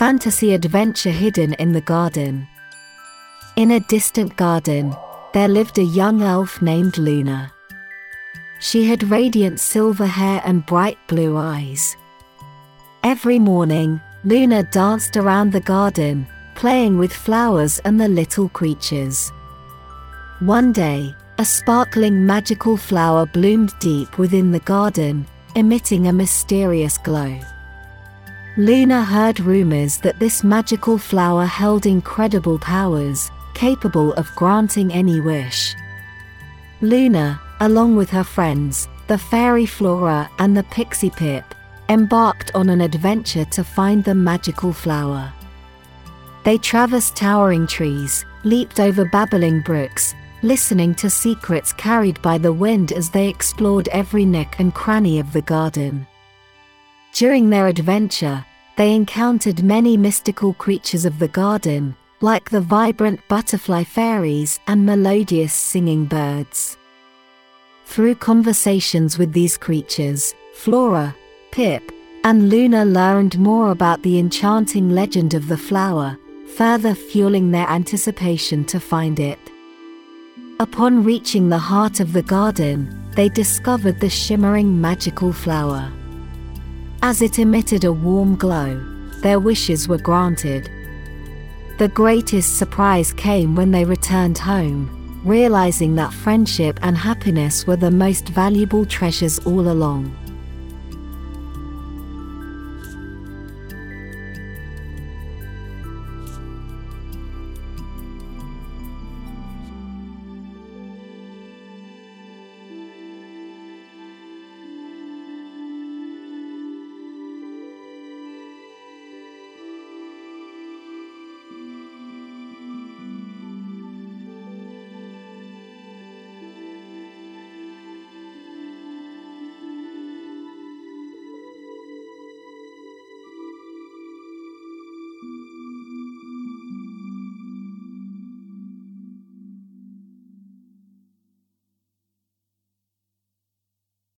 fantasy adventure hidden in the garden. In a distant garden, there lived a young elf named Luna. She had radiant silver hair and bright blue eyes. Every morning, Luna danced around the garden, playing with flowers and the little creatures. One day, a sparkling magical flower bloomed deep within the garden, emitting a mysterious glow. Luna heard rumors that this magical flower held incredible powers, capable of granting any wish. Luna, along with her friends, the fairy Flora and the pixie Pip, embarked on an adventure to find the magical flower. They traversed towering trees, leaped over babbling brooks, listening to secrets carried by the wind as they explored every nook and cranny of the garden. During their adventure, they encountered many mystical creatures of the garden, like the vibrant butterfly fairies and melodious singing birds. Through conversations with these creatures, Flora, Pip, and Luna learned more about the enchanting legend of the flower, further fueling their anticipation to find it. Upon reaching the heart of the garden, they discovered the shimmering magical flower. As it emitted a warm glow, their wishes were granted. The greatest surprise came when they returned home, realizing that friendship and happiness were the most valuable treasures all along.